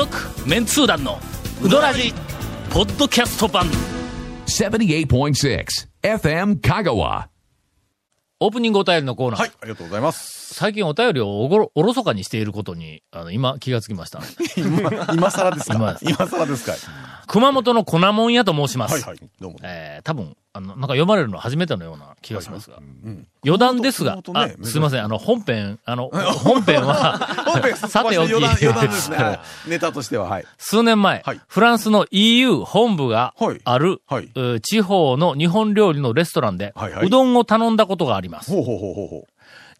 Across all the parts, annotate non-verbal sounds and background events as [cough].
続メンツー団のウドラジポッドキャスト版78.6 FM Kagawa. オープニングお便りのコーナー、はい、ありがとうございます。最近お便りをおごろおろそかにしていることにあの今気がつきました。今、今更です今か今更ですか？熊本の粉もん屋と申します、はいはい、どうも。えー、多分、あの、なんか読まれるのは初めてのような気がしますが。余談ですが、ね、すいません、あの、本編、あの、[laughs] 本編は、[laughs] 本編さておき。余談、余談ですね。[laughs] はい。ネタとしては、はい。数年前、はい。フランスの EU 本部がはい。ある、はい。地方の日本料理のレストランで、はいはい。うどんを頼んだことがあります。ほうほうほうほうほう。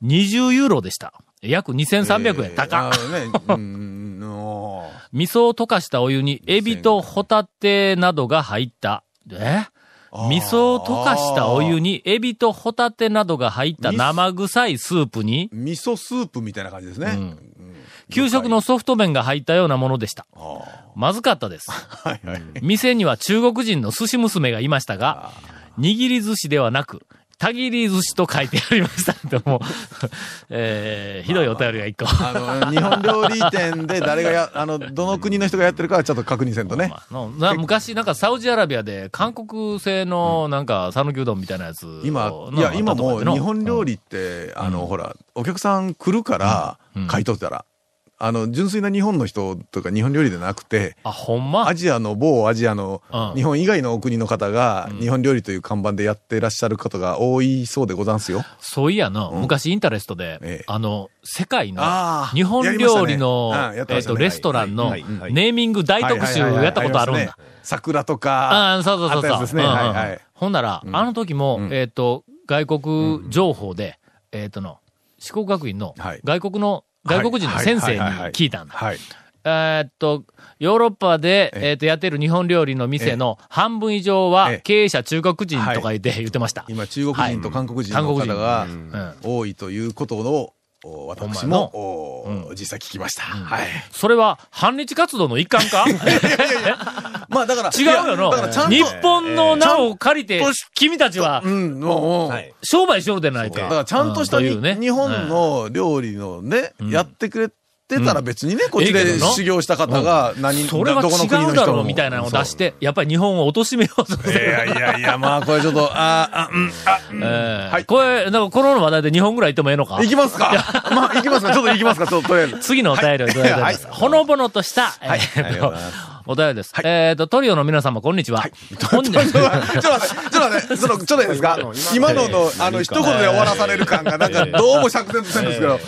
20ユーロでした。約2300円、えー高っ。あのね、うーん、お [laughs] ー。味噌を溶かしたお湯にエビとホタテなどが入った、え？味噌を溶かしたお湯にエビとホタテなどが入った生臭いスープに、味噌スープみたいな感じですね。ん。給食のソフト麺が入ったようなものでした。あまずかったです。ー [laughs] はいはい。店には中国人の寿司娘がいましたが、握り寿司ではなく、たぎり寿司と書いてありました。でも、[laughs] えー、ひどいお便りが一個。あの、日本料理店で誰がや、あの、どの国の人がやってるかはちょっと確認せんとね。まあのな昔、なんかサウジアラビアで韓国製のなんか讃岐うどんみたいなやつを。今、のいや、今もう日本料理って、あの、ほら、お客さん来るからうん、買い取ったら。あの、純粋な日本の人とか日本料理でなくて、あ、ほんま？アジアの某アジアのうん。日本以外の国の方が日本料理という看板でやってらっしゃる方が多いそうでござんすよ。そういやの、昔インタレストで、ええ。あの、世界の日本料理の、えっと、レストランのネーミング大特集やったことあるんだ。桜とか。ああ、そうそうそうそう。ですね。はいはい。ほんなら、あの時も、うん。えっ、と、外国情報で、えっ、との、四国学院のはい。外国の、外国人の先生に聞いたんだ。はい。えっと、ヨーロッパで、ええっ、と、やってる日本料理の店の半分以上はええ経営者中国人とか言って、言ってました。今、中国人と韓国人の方がうん多いということを、お私も、お実際聞きました。はい。それは、反日活動の一環か？[laughs] [laughs] まあだから、違うよいやだからちゃんと日本の名を借りて君たちは商売しよるでないか。だからちゃんとしたに、うん。ね。日本の料理のね、やってくれてたら別にね、こっちで修行した方が何、それは違うだろうみたいなのを出して、やっぱり日本を貶めようとすいる。やいやいや、まあこれちょっと、あーあ、うん、あ、うん。えーはい。これ、なんかこの話題で2本ぐらい行ってもええのか？行きますか？まあ行きますかちょっと行きますか？ととりあえず。[laughs] 次のお便りをいただいております。はい。ほのぼのとした、はい。えーお便りです。えっ、と、トリオの皆様、こんにちは。本日ちょっと待って、ちょっと待って、ちょっといいですか今のの、あの、一言で終わらされる感が、なんか、どうも釈然とせんですけど、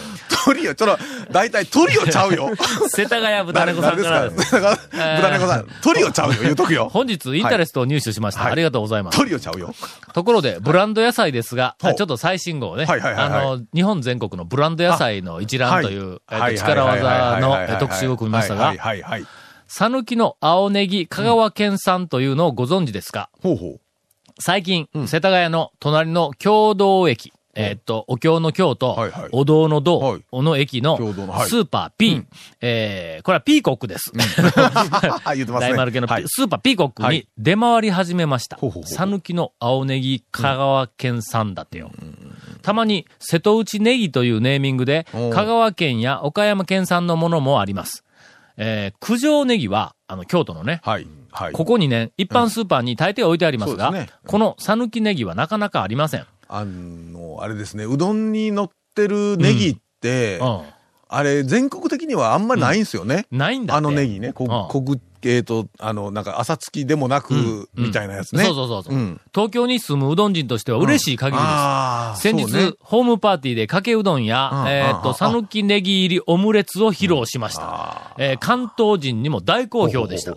トリオ、ちょっと、大体トリオちゃうよ。世田谷豚猫さんですからか豚猫さん、トリオちゃうよ、言うとくよ。本日、インタレストを入手しました。はいありがとうございます。トリオちゃうよ。ところで、ブランド野菜ですが、ちょっと最新号をね、はいはいはいはいあの、日本全国のブランド野菜の一覧という、えっとはい力技の特集を組みましたがはい、はいはい。讃岐の青ネギ香川県産というのをご存知ですか？ほうほう。最近、世田谷の隣の共同駅、えーっと、お経の京とはいはい、お堂のは堂いの駅の共同のはい。スーパー P、えーこれはピーコックです。あ、[laughs] 言ってますね。大丸系のピ、はい。スーパーピーコックにはい。出回り始めました。ほうほうほ。う讃岐の青ネギ香川県産だってよ。たまに瀬戸内ネギというネーミングで、おう香川県や岡山県産のものもあります。えー九条ネギは、あの、京都のね、はい。はい。ここにね、一般スーパーに大抵置いてありますが、そうですねこの讃岐ネギはなかなかありません。あの、あれですね、うどんに乗ってるネギって、うあれ、全国的にはあんまりないんですよね。ん。ないんだ。あのネギね、こうんこぐ、えっと、あの、なんか、朝付きでもなく、うんみたいなやつね。そうそうそうそう、うん東京に住むうどん人としては嬉しい限りです。先日、ホームパーティーでかけうどんや、うんえっ、と、うんさぬきネギ入りオムレツを披露しました。あえー関東人にも大好評でした。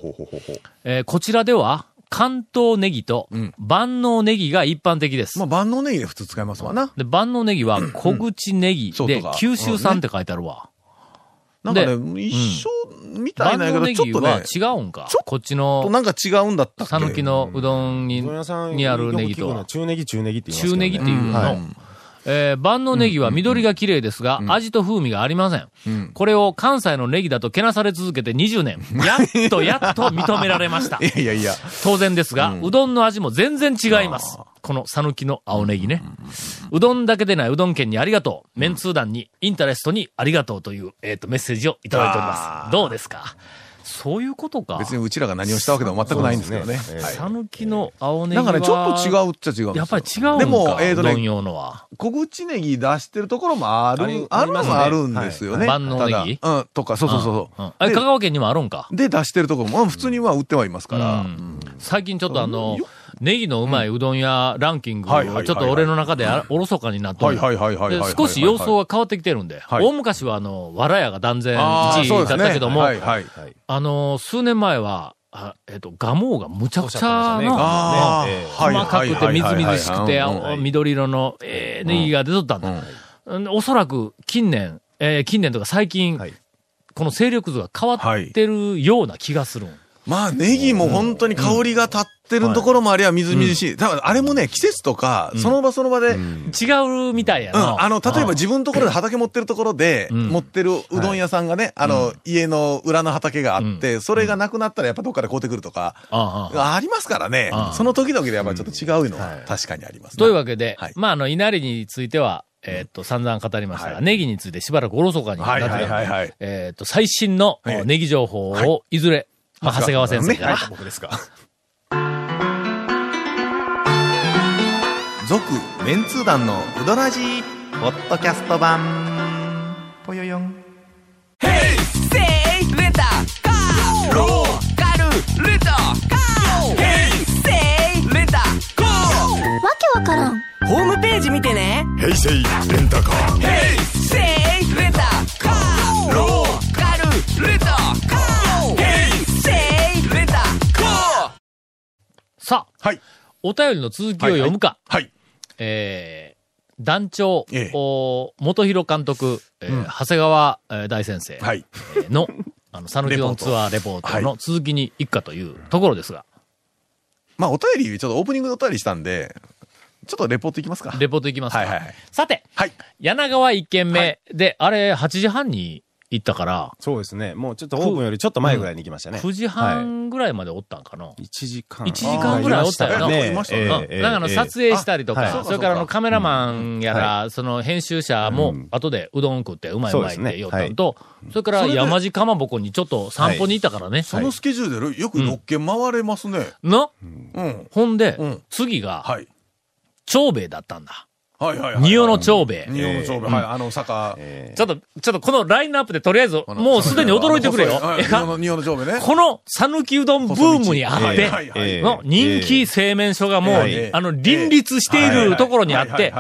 えーこちらでは、関東ネギとうん万能ネギが一般的です。まあ、万能ネギで普通使いますわな。で、万能ネギは小口ネギで九州産って書いてあるわ。なんかでね、一緒みたい万なんやけど、能ネギはちょっとね、違うんか？ちょっこっちとの、なんか違うんだったっけ？さぬきのうどんににあるネギと中ネギ、中ネギって言います中ネギっていうの。はい。えー万能ネギは緑が綺麗ですが、味と風味がありません。これを関西のネギだとけなされ続けて20年。やっとやっと認められました。[laughs] いやいやいや。当然ですが、うどんの味も全然違います。この讃岐の青ネギね。うどんだけでないうどん県にありがとう。メンツー団に、インタレストにありがとうという、えっ、と、メッセージをいただいております。どうですか？そういうことか。別にうちらが何をしたわけでも全くないんですけどね。そうですねはいさぬきの青ネギは。なんかね、ちょっと違うっちゃ違うんですよやっぱり違うんか。でも、えっ、とうどんね、用のは。小口ネギ出してるところもある、ありあるのありますねもあるんですよね。万能ネギ？うん、とか、そうそうそううんそう。あれ、で香川県にもあるんか。で、出してるところも、うん普通には売ってはいますから。うん最近ちょっとあの、ネギのうまいうどん屋ランキング、ちはいはいはいはい。ょっと俺の中であおろそかになっとる。はいはいはいはいはいはいで少し様相が変わってきてるんで、はい。大昔はあの、わらやが断然あー1位だったけども、はいはい。あの、数年前は、あえっと、ガモがむちゃくちゃの、ああ、ね細かくてみずみずしくて、緑色の、えーネギが出とったんだ。うん。おそらく近年、えー近年とか最近、はい。この勢力図が変わってるような気がするん。まあ、ネギも本当に香りが立ってるところもありゃみずみずしい。多分あれもね、季節とか、その場その場で、うん、違うみたいやな。あの、例えば自分のところで畑持ってるところで、ん。持ってるうどん屋さんがね、あの、家の裏の畑があって、それがなくなったらやっぱどっかで買うてくるとか、ありますからね。その時々でやっぱりちょっと違うのは確かにありますね。というわけで、はい。まあ、あの、稲荷については、えーっと、散々語りましたが、はい。ネギについてしばらくおろそかになってたのではいはいはいはい。えーっと、最新の、ええネギ情報を、いずれ、まあ、長谷川先生から、ね僕ですか。続、メンツー団のうどらじ。ポッドキャスト版、ぽよよん。わけわからん。ホームページ見てね rent a car. Hey say さあ、はい。お便りの続きを読むか。はい。えー、団長、ええお元弘監督、えー長谷川、えー大先生、はい。えーの、あの、讃岐うどんツアーレポートの続きに行くかというところですが、まあ、お便り、ちょっとオープニングでお便りしたんで、ちょっとレポートいきますか。レポート行きますか。はいはいはいさて、はい。柳川一軒目で、あれ、8時半に行ったから、そうですね。もうちょっとオープンよりちょっと前ぐらいに行きましたね。9時はい半ぐらいまでおったんかな。1時間。1時間ぐらいおったよなだからあの撮影したりとか、それからあのカメラマンやら、その編集者も後でうどん食ってうまいうまいって言おったのと、それから山地かまぼこにちょっと散歩に行ったからね。そのスケジュールでよく6軒回れますね。のうん。ほんでうん、次が、はい。長兵衛だったんだ。はいはいはい。仁王の長兵衛。仁王の長兵衛。はい。あの、坂。ちょっと、ちょっとこのラインナップでとりあえず、もうすでに驚いてくれよ。仁王の長兵衛ね。この讃岐うどんブームにあって、の人気製麺所がもう、はいあの、林立しているところにあって。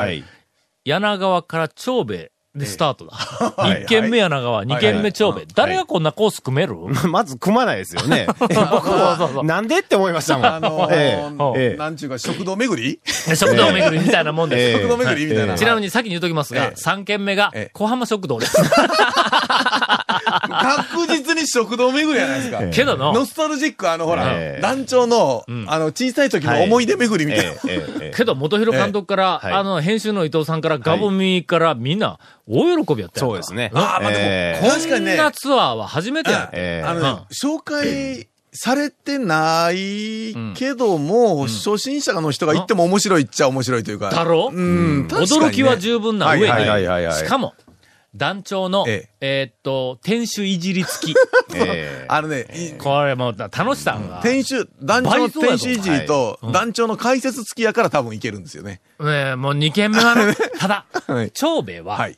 柳川から長兵衛でスタートだ。はい1軒目柳川、2軒目長兵衛。誰がこんなコース組める？[laughs] まず組まないですよね。[laughs] 僕は、なんでって思いましたもん。あのなんちゅうか、食堂巡り？食堂巡りみたいなもんです。ええ食堂巡りみたいな。ちなみに先に言うときますが、ええ3軒目がええ小浜食堂です。[laughs] 確実に食堂巡りじゃないですか。ええ。けどの、ノスタルジック、あの、ほらええ、団長の、あの、小さい時の思い出巡りみたいな。けど元弘監督から、あの、編集の伊藤さんから、ガボミからみんな、大喜びやったよ。そうですね。あーまあでもええ。こ確かにねんなツアーは初めてや。ええ。あのね、紹介されてないけども、初心者の人が行っても面白いっちゃ面白いというか。だろ？うん、確かにね。驚きは十分な上に、しかも、団長の、ええ。ーっと、店主いじり付き。[laughs] ええ。あのね、いこれもう、楽しさんが、店主、団長の店主いじりと、団長の解説付きやから多分いけるんですよね。ねえもう2軒目はね、[laughs] ただ、はい。長兵衛は、はい。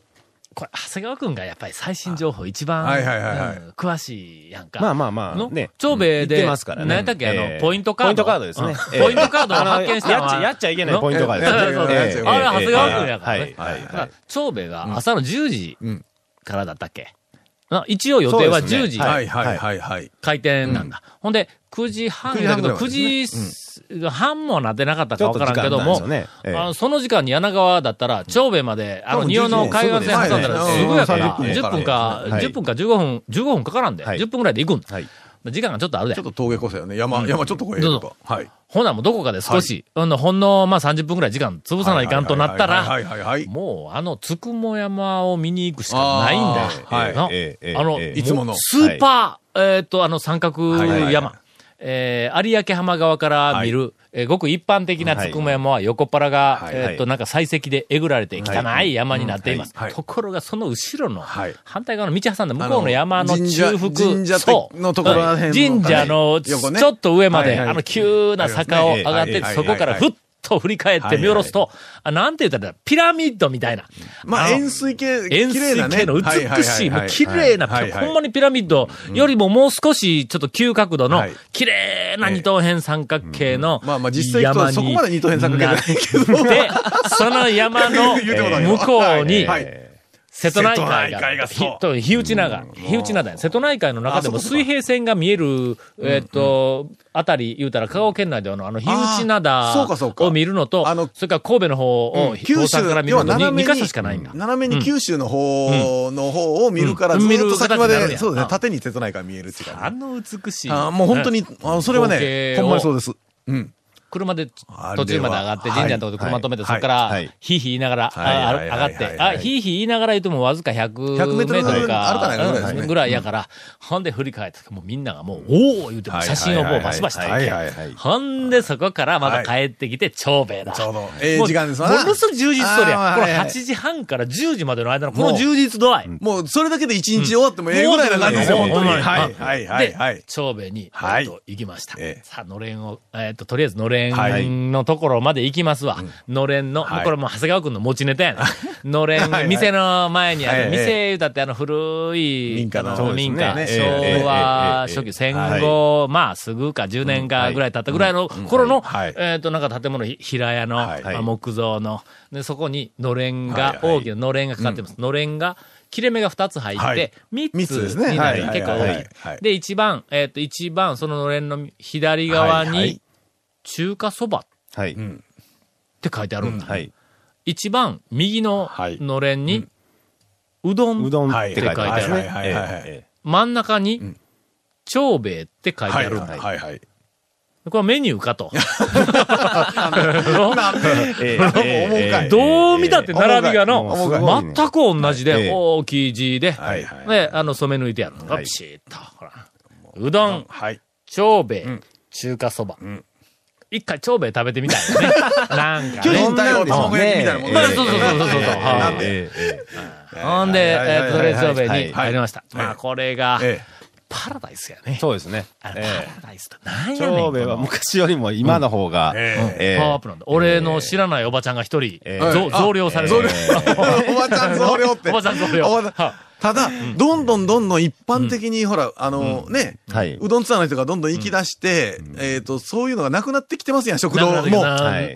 これ、長谷川くんがやっぱり最新情報一番、はいはいはいはいうん詳しいやんか。まあまあまあ、のね。長兵衛で、言ってますからね。何やったっけ、あの、ええポイントカード。ポイントカードですねうん。ええポイントカードを発見したのは、やっちゃ、やっちゃいけないポイントカードですね。そうそうそうええあれ、長谷川くんやからね。はいはいだから長兵衛が朝の10時うんからだったっけ、な一応予定はそうですね。10時はいはいはいはい。開店なんだ。ほんで、9時半だけど、9 9時時半もなってなかったかちょっとわからんけども、ね。ええ。あのその時間に柳川だったら、長兵衛まで、あの、多分仁王の海岸線挟んだらはいすぐやから、うん10分か、はい10分か15分、15分かからんで、はい。10分ぐらいで行くん。はい。時間がちょっとあるでちょっ。と峠越せよね。山、山ちょっと越えるどうと。はい。ほなもうどこかで少し、ほんのほんの、まあ30分ぐらい時間潰さないかんとなったら、はいはいはいはい。もうあの、つくも山を見に行くしかないんだよ。はいあの、ええいつものスーパー、えーっと、あの三角はいはいはい山。えー有明浜側から見る、えーごく一般的なつくも山は横っ腹が、はい。えっと、なんか採石でえぐられて汚い山になっています。はい。はい。ところが、その後ろの、はい。反対側の道挟んだ向こうの山の中腹、神社そう。のところら辺の神社のはいちょっと上まで、はいはい。あの急な坂を上がって、はいはいそこからふっと振り返って見下ろすと、あなんて言ったらピラミッドみたいな。まあ、円錐形、円錐形の美しい、もう綺麗な、ほんまにピラミッドよりももう少しちょっと急角度のはい、綺麗な二等辺三角形のまあまあ実際そこまで二等辺三角形じゃないけど。で、その山の [laughs] 向こうに、はい瀬戸内海瀬戸内が、海がそう。ひと日内灘、日内灘や瀬戸内海の中でも水平線が見える、えっと、あたり言うたら香川県内ではのあの、日内あーそうかそうか。灘を見るのとあの、それから神戸の方を、九州から見るのと2要は斜めに箇所しかないんだ。斜めに九州の方の方を見るから、うん。ずっと先まで、そうですね、あ縦に瀬戸内海見えるっていうかね。あの美しい。あーもう本当に、あそれは光ね、ほんまにそうです。うん。車で途中まで上がって、神社のところで車止めて、はいそこからはい、ヒーヒー言いながら、上がって、あ、はいはいヒーヒー言いながら言うてもわずか100 100メートルあるかぐらいやから、ほんで振り返って、もうみんながもう、おお言うて、写真をもうバシバシ撮って。ほんでそこからまた帰ってきて、長兵衛だ。ちょうど、ええ時間ですわな。ものすごい充実しとるやん。このあーはいはい8時半から10時までの間のこの充実度合い。もう、それだけで一日終わってもええぐらいな感じですよ、本当に。はい、はい、はい、はいで。、長兵衛に、はいえっと、行きました。ええさあ、のれんを、えっと、とりあえずのれはいんのところまで行きますわ。のれんの、はい。これもう長谷川くんの持ちネタやね。のれん、はい。はい店の前にある、はい。はい。店言うたってあの古い、民家の民家、ね昭和初期、戦後、まあ、すぐか10年かぐらい経ったぐらいの頃の、はい。えっと、なんか建物、ひ平屋の、木造の、で、そこにのれんが、はいはい。大きなのれんがかかってます。のれんが、切れ目が2つ入ってはい、3三つですね。つになる、はい。結構大きい。はい。はい。はい。で、一番、えっ、と、一番、そののれんの左側はいはい。に、中華そばっはい。て書いてあるんだ。はい。一番右のはいのれんに、うどん、うどんって書いてありますね。はいはいはいはいはいえ真ん中に、長兵衛って書いてはい、あるんだ。はい、はい。これはメニューかと。どう見たって並びがの、全く同じえで、え大きい字で、はい、はい。で、あの、染め抜いてあるのが、はいピシッと。ほら。うどん、はい。長兵衛、中華そば。一回長兵衛食べてみたいよね。[laughs] なんかね。巨人対応卵焼きみたいなもんまあそうそうそうそうそう。ほんで、えっと、レ長兵衛にはい入りました。はいまあ、これが、えパラダイスやえね。そうですね。あれえパラダイスだ。なんえやねん。長兵衛は昔よりも今の方が、パワーアップなんだ。俺の知らないおばちゃんが一人、え増量されてる。おばちゃん増量って。[laughs] おばちゃん増量ただ、どんどんどんどん一般的に、ほら、あの、ね、はい。うどんツアーの人がどんどん行き出して、えっと、そういうのがなくなってきてますやん、食堂。も。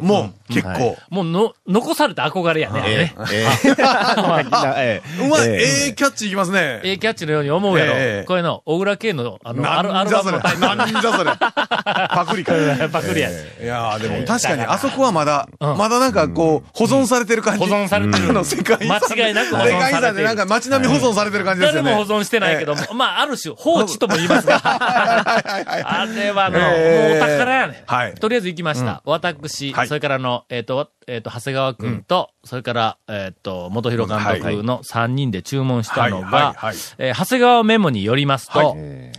もう、結は構。もうの、残された憧れやね。ええ。ええ。[laughs] うまい、ええ。えキャッチいきますね。ええキャッチのように思うやろ。ええ。こういうの、小倉圭の、あの、アルアルなんじゃそれ。バムのタイなんじゃそれ。[laughs] パクリか。いパクリや。やーでも確かに、あそこはまだ、まだなんかこう、保存されてる感じ。保存されてる。あの、世界遺産。間違いなく保存されてる。世界遺産でなんか街並み保存されてる感じですよね。誰も保存してないけど、まあ、ある種、放置とも言いますが。[laughs] あれはあの、もうええ。お宝やね。はい。とりあえず行きました。私、はい。それからあの、えっ、と、えっ、と、長谷川くん。と、それから、えっ、と、元広監督の3人で注文したのがはい、えー長谷川メモによりますと、はい。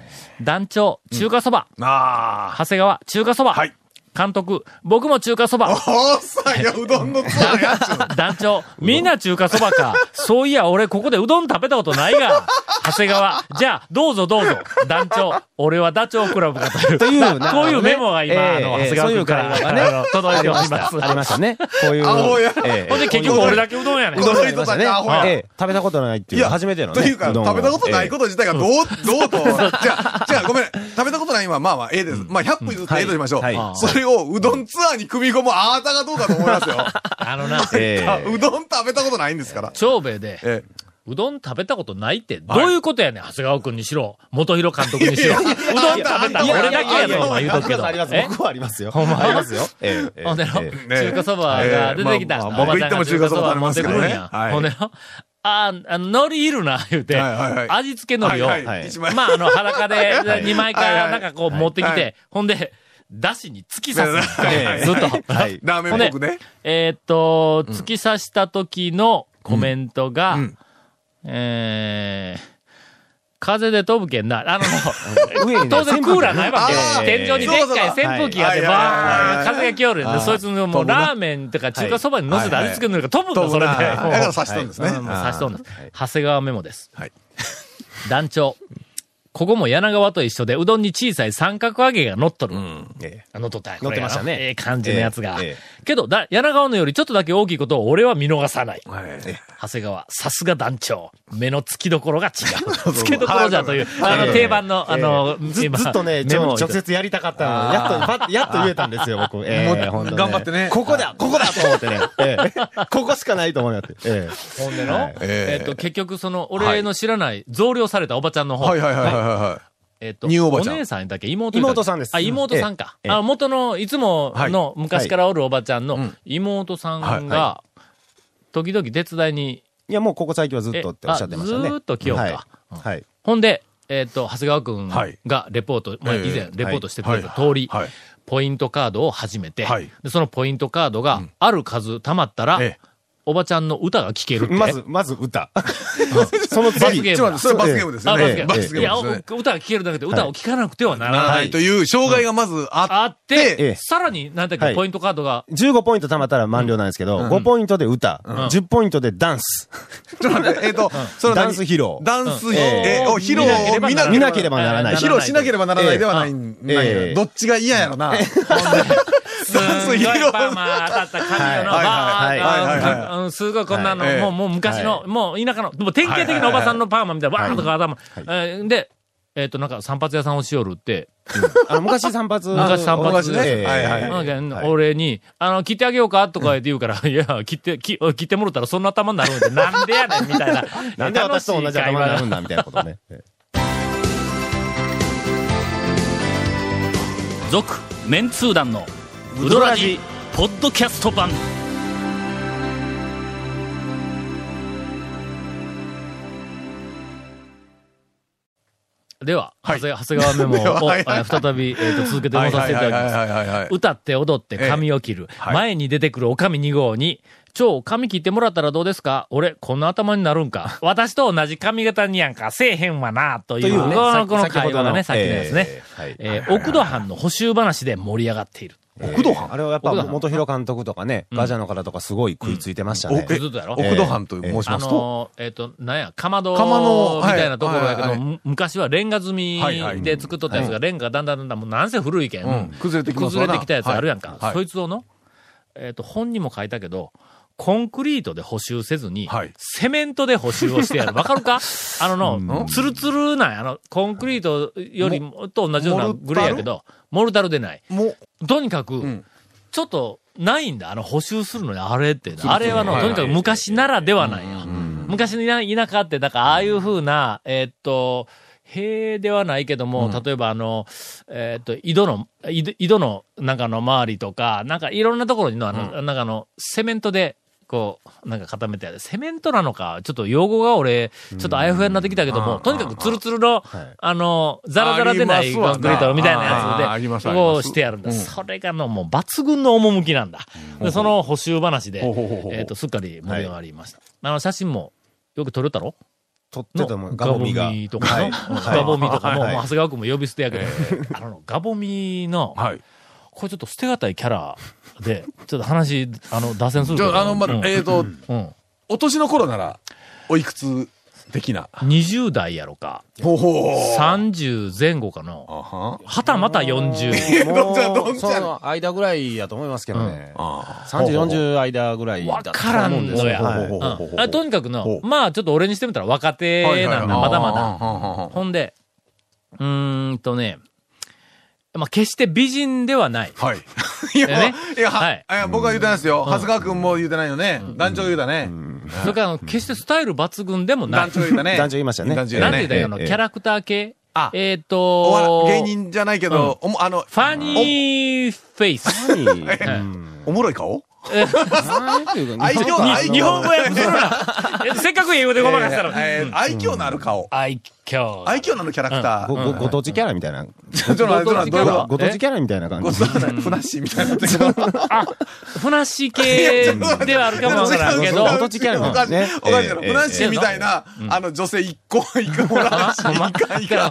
団長、中華そば、あ長谷川、中華そば、はい監督、僕も中華そばあ。、おっさん、いや、うどんのツアーやっちゅう。団長、みんな中華そばか。そういや、俺ここでうどん食べたことないが。長谷川、じゃあ、どうぞどうぞ。団長、俺はダチョウ倶楽部かという。というこういうメモが今、あの、ええええ長谷川君から、そういう会話がねあの届いております。ありましたね。こういう。ほんで結局俺だけうどんやねん。うどんの人たちアホや。ええ食べたことないっていう、初めてのね。というか、食べたことないこと自体がどう、どうと。じゃあ、じゃあごめん。食べたことないのは、まあまあ、ええです。まあ、100歩譲ってええとしましょう。それをうどんツアーに組み込むあなたがどうかと思いますよ。[laughs] あのな、[laughs] ええ。うどん食べたことないんですから。長兵衛で、えうどん食べたことないって、どういうことやねん、長谷川君にしろ、元広監督にしろ。うどん食べた俺だけやぞ、お前言うとくけど。あります。え？僕はありますよ。ほんま？ありますよ。ほんでの、中華そばが出てきた。僕行っても中華そば持ってくるんや。はい。ほんでの、あー、あの、海苔いるな、言うて、はいはいはい。味付け海苔を、はいはい。一枚まあ、あの、裸ではい。2枚かなんかこう持ってきて、はい。ほんで、だしに突き刺す。[laughs] ずっと。はいラーメンっぽくね。えーっと、突き刺した時のコメントが、うんえー、風で飛ぶけんな。あの、[laughs] 当然クーラーないわけ天井にでっかい扇風機があって、バーン風が来よるんで、そいつのもうラーメンとか中華そばに乗せて味付けるのが飛ぶんだ、それで。飛ぶなだから差しとんですね。うんもう差しとんです。長谷川メモです。はい。団長。ここも柳川と一緒で、うどんに小さい三角揚げが乗っとる。え乗っとった乗ってましたね。ええ感じのやつが。ええ。けど、だ、柳川のよりちょっとだけ大きいことを俺は見逃さない。はい。長谷川、さすが団長。目の付きどころが違う。[laughs] 付けどころじゃという、あの、定番の、あの、ずっとね、直接やりたかったの。やっと、やっと言えたんですよ、僕。ええ頑張ってね。ここだここだと思ってね。ええ。[laughs] ここしかないと思うよって。ええ。ほんでの、はい。えっと、結局、その、俺の知らない、増量されたおばちゃんの方。はいはいはいはいはえっと、ニューおばちゃん。姉さんだっけ？妹妹さんです。あ、妹さんか。ええ。あ、元の、いつもの、昔からおるおばちゃんのん。妹さんはいが、時々手伝いに、いや、もうここ最近はずっとっておっしゃってましたね。ずーっと来ようか。はい。はい。ほんで、えっと、長谷川くんはい。がレポート、まあ、え。え以前レポートしてくれた通り、ポイントカードを始めて、そのポイントカードがある数貯まったら、ええおばちゃんの歌が聴けるって。[laughs] まず、まず歌。その次。罰ゲームそれ罰ゲーム。ですね。罰ゲーム。いや。歌が聴けるだけで歌を聴かなくてはならない。い。という障害がまずああっ、ってええ。さらに、なんだっけ、はい。ポイントカードが、15ポイント貯まったら満了なんですけど、5ポイントで歌、10ポイントでダンス、[laughs] ちょっと待って、[laughs] えっと、そのダンス披露。ダンス、うん。え、お、披露を見なければならない。披露しなければならないではない。どっちが嫌やろな。すんごいパーマ当たった髪の、はい。バはいはいはいはい。ーンうんすごいこんなの、はい。もう、もう昔の、もう田舎の、もう典型的なおばさんのパーマみたいな、バーンとか頭。えーで、えっと、なんか散髪屋さんをしよるって、[laughs] あの、昔散髪。昔散髪。昔ね。ええはい俺に、あの、切ってあげようかとか言うから、[laughs] いや、切って、切切ってもろたらそんな頭になるんで、なんでやねんみたいな。[laughs] なんで私と同じ頭になるんだみたいなことね。ええ続、メンツー団の、ウドラジ、ポッドキャスト版。では、長谷長谷川メモを、[laughs] はいはいえー再び、えーと続けて読まさせていただきます。はいはいはいはいはい。歌って踊って髪を切る。はい前に出てくるおかみ2号に、超髪切ってもらったらどうですか俺、こんな頭になるんか私と同じ髪型にやんか、せえへんわな、という、というねこのさこの会話がね、先ほどのきのやつね。えーはいえー奥戸藩の補修話で盛り上がっている。奥戸藩？あれはやっぱ元広監督とかね、ガジャの方とかすごい食いついてましたね。奥戸藩と申しあますと、えっ、と、なんや、かまどかまどみたいなところやけど、昔はレンガ積みで作っとったやつが、レンガがだんだんだんだん、もうなんせ古いけん、うん。崩れてきたやつあるやんか。そいつをの、えっ、と、本にも書いたけど、コンクリートで補修せずに、はいセメントで補修をしてやる。[laughs] わかるか？あのの、ツルツルなんや。あの、コンクリートよりもと同じようなグレーやけど、モルタルでない。もう、とにかく、んちょっと、ないんだ。あの、補修するのに、あれって。あれはの、はいとにかく昔ならではなんや。昔の田舎って、だから、ああいう風な、えーっと、塀ではないけども、例えばあの、えーっと、井戸の、井戸の中の周りとか、なんかいろんなところにの、あの、なんかあの、セメントで、こう、なんか固めてある。セメントなのか、ちょっと用語が俺、ちょっとあやふやになってきたけども、とにかくツルツルの、あの、ザラザラでないコンクリートみたいなやつで、こうしてやるんだ。それがの、もう抜群の趣なんだ。で、その補修話でえっと、すっかり盛り上がりました。あの、写真も、よく撮れたろ？撮ってたもん、ガガボミ。とかの、はい。[laughs] ガボミとかも、はい。もう長谷川君も呼び捨てやけど、あの、ガボミの、はい。これちょっと捨てがたいキャラで、ちょっと話、あの、脱線するけど。じゃあ、あの、ま、うんえっと、うん。お年の頃なら、おいくつ的な？20代やろか、ほうほう。30前後かの、あははたまた40。[laughs] どんちゃんどち間ぐらいやと思いますけどね。あ30、40間ぐらいわからんのや。とにかくのほ、うまあちょっと俺にしてみたら若手なんだ、まだまだ。ほんで、うーんとね、まあ決して美人ではない。はい。[laughs] いや、ねいや、ははいい。いや、僕は言うてないですよ。長谷川くんも言うてないよね。団長言うたね。それから決してスタイル抜群でもない団。長言うたね。[laughs] 団長言いましたね団長言うたね。て言ったの、ええキャラクター系？あえっお笑と、芸人じゃないけど、おもあの、ファニーフェイス。[laughs] おもろい顔？なんていうか、愛嬌、愛嬌？日本語訳するな。えせっかく英語でごまかしたのに。えー愛嬌のある顔。愛郷。愛嬌のあのキャラクタご、ー。ご、ご当地キャラみたいな。[laughs] ご当地キャラみたいな感じ。とふなっしーみたいなあ、ふなっしー系ではあるかもわからんけど、ご当地キャラおかしいな。おかしいふなっしーみたいな、あの、女性一個、一個もらしい。ほんままあ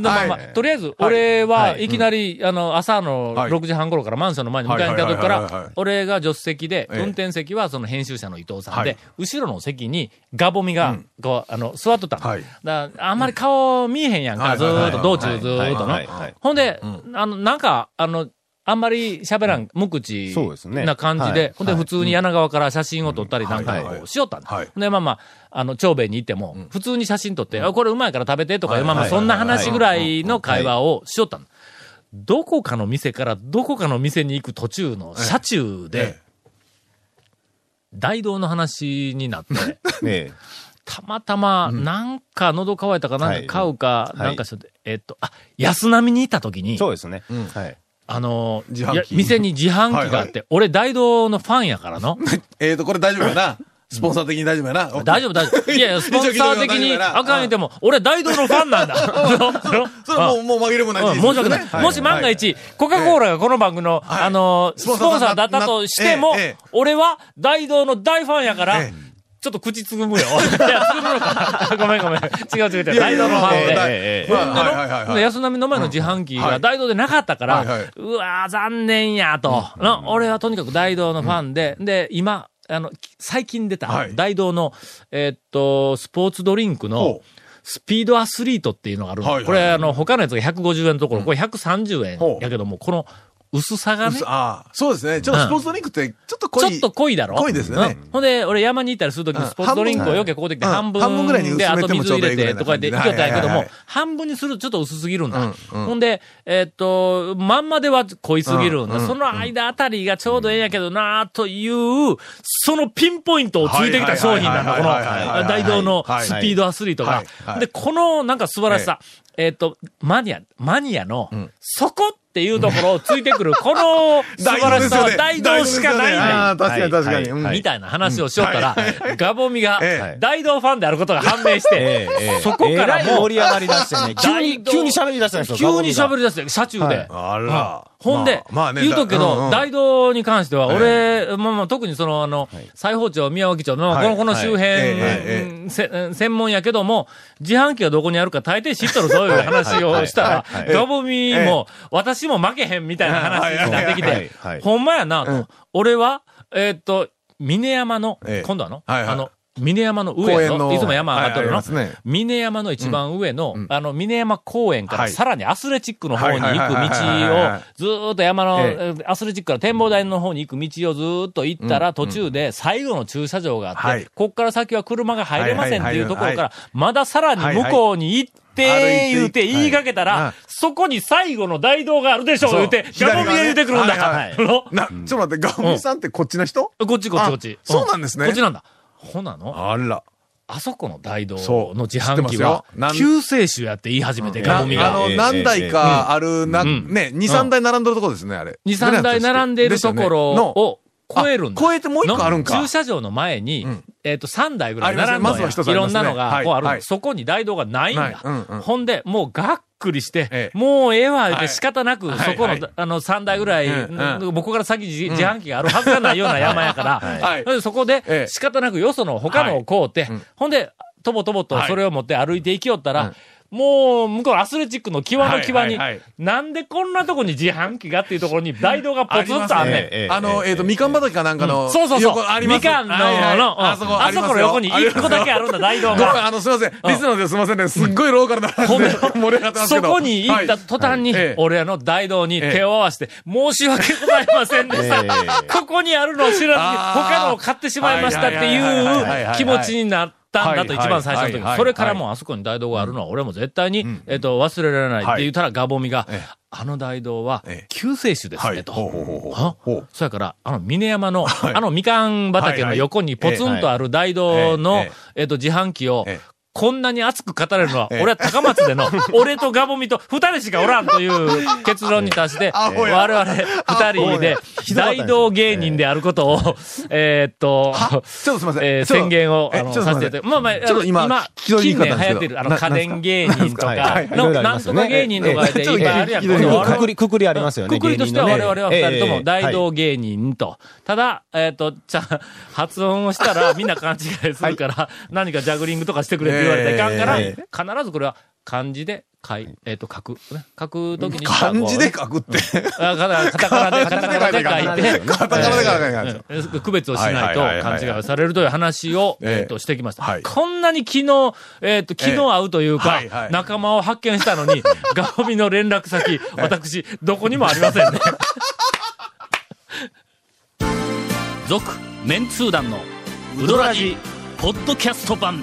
まあまあはいとりあえず、俺ははいいきなり、あの、朝のはい6時半頃からマンションの前に迎えに来た時から俺が助手席で、ええ運転席はその編集者の伊藤さんではい、後ろの席にガボミが、こう、あの、座っとったまり顔見えへんやんか、はいずーっと、道中はいずーっとの。ほんで、あの、なんか、あの、あんまり喋らん、無口な感じはい。で、ほんではい。普通に柳川から写真を撮ったりなんかこうしよったんだ。はい。で、まあまあ、あの、長兵衛に行っても、普通に写真撮って、あこれうまいから食べてとか、はいまあまあ、はいそんな話ぐらいの会話をしよったの。どこかの店からどこかの店に行く途中の車中でえ、[laughs] 大道の話になって、[laughs] えたまたま、なんか喉乾いたかなんか買うか、はいなんかして、えっと、あ、安波に行った時えに、そうですね。はい。あの、自販機いや店に自販機があって、俺大道のファンやからの。[laughs] えーと、これ大丈夫やな。スポンサー的に大丈夫やな。[laughs] 大丈夫、大丈夫。[laughs] いやいや、スポンサー的に、あかん言うても、俺大道のファンなんだ。それはもう、もう紛れもないうん申し訳ない。もし万が一、コカ・コーラがこの番組の、はいあの、ススポンサーだったとしても俺は大道の大ファンやからええ、ちょっと口つぐむよ。[laughs] いや、つぐむのか。ごめんごめん。違う違う違う。大道のファンで。えええまあはいはいはい安波の前の自販機が大道でなかったから、はいはい。うわー残念やと、の俺はとにかく大道のファンで、で、今、あの、最近出たはい。大道の、えーっと、スポーツドリンクのほう、スピードアスリートっていうのがあるの。はいはいこれ、あの、他のやつが150円のところ、これ130円ほうやけども、この薄さがね、ああ、そうですね。ちょっとスポーツドリンクって、ちょっと濃い。ちょっと濃いだろ？濃いですよね。うん。ほんで、俺山に行ったりするときにうん。スポーツドリンクをよけこうできて半半分分半分ぐらいに薄めで、あと水入れてとか言って行きよったんやけども半分にするとちょっと薄すぎるんだ。ほんで、えーっと、まんまでは濃いすぎるんだ。その間あたりがちょうどええんやけどなという、そのピンポイントをついてきた商品なんだ、この大道のはいスピードアスリートが。で、このなんか素晴らしさ、えーっと、マニア、マニアの、そこっていうところをついてくる、この [laughs] 素晴らしさは大道しかない。んだよ確かに確かに。みたいな話をしよったら、ガボミがええ。大道ファンであることが判明して、そこからもう盛り上がり出してね。急に、急に喋り出したんですよ。急に喋りり出して、車中で。あら。ほんで、まあまあね言うとくけど、大道に関しては、俺、まあまあ、特にその、あの、西宝町、宮脇町の、はい。この、この周辺、専門やけども、自販機がどこにあるか大抵知っとるそういう話をしたらガボミも、私も負けへんみたいな話になってきてはい、ほんまやなうん。と。俺は、えーっと、峰山のええ、今度はの、あの、峰山の上の、のいつも山上がっとるの？ね、峰山の一番上のうん、あの、峰山公園からはい。さらにアスレチックの方に行く道をい、ずーっと山の、アスレチックから展望台の方に行く道をずーっと行ったら、途中で最後の駐車場があはい。って、こっから先は車が入れませんっていうところからまださらに向こうに行って、言うて言いかけたらはい、そこに最後の大道があるでしょ、言うて、ガボミが言うてくるんだ。はいはいちょっと待って、ガオミさんってこっちの人？こっちこっちこっち。あそうなんですね。こっちなんだ。ほなの？あら。あそこの大道の自販機は救世主やって言い始めて、ガミが。あの、ええ何台かある、な、んね、2、3台並んでるとこですね、あれ。二三台並んでいるところの。を超えるんだ。あ超えてもう一個あるんか。の駐車場の前に、うんえっ、と、3台ぐらい並んのやいろんなのが、はい。こうある、はい。そこに大道がないんだ。ほんで、もうがっくりして、ええ。もうええわ、言うてはい仕方なく、はい。そこの、はい。あの、3台ぐらい、僕から先自自販機があるはずがないような山やから、そこでええ。仕方なくよその他のを買うて、うん。ほんで、とぼとぼとはいそれを持って歩いていきよったら、うんもう、向こうアスレチックの際の際に、はいはいはい。なんでこんなとこに自販機がっていうところに [laughs] 大道がポツンとあんねん。ええ。あの、えっと、みかん畑かなんかの、そうそうそう。横あります？みかんの、はいはい。のうん。あそこ、あそこの横に一個だけあるんだ、大道ごめん、が。あの、すみません。リスナーですみませんね。すっごいローカルな話で盛り上がってますけど。そこに行った途端にはいええ、俺らの大道に手を合わせて、申し訳ございませんでした。えここにあるのを知らずに、他のを買ってしまいましたってはいう気持ちになったんだと、はい一番最初の時。それからもうあそこに大道があるのは俺も絶対に、えっと、忘れられないって言ったらガボミがええ、あの大道はええ。救世主ですね、はい。と。そやから、あの、峰山の、はい。あのみかん畑の横にポツンとある大道のえっと、自販機をええ、こんなに熱く語れるのは、俺は高松での、[laughs] 俺とガボミと二人しかおらんという結論に達して、[laughs] 我々二人で大道芸人であることを、えーっと、ちょっとすみません。え宣言を、あの、させていただいて、まあまあ、あの今近年流行ってる、あの、な家電芸人とかの、りなんとか芸人とかでええ。いっぱいあるやん。く。くり、くくりありますよね。くくりとしては我々は二人とも大道芸芸人と。ただ、えっ、と、ちゃん、発音をしたらみんな勘違いするから、何かジャグリングとかしてくれ言われたらいかんから、え必ずこれは漢字で書い、えっ、と、書く。ね書くときに。漢字で書くって。あカタカナで、[laughs] カタカナで書いて、[laughs] カタカナで書かない区別をしないと勘違いをされるという話を、えええっと、してきました。はいこんなに昨日、えっと、昨日会うというかはいはい、仲間を発見したのに、[laughs] ガホミの連絡先、私、どこにもありませんね。続、メンツー団の、ウドラジ、ポッドキャスト版。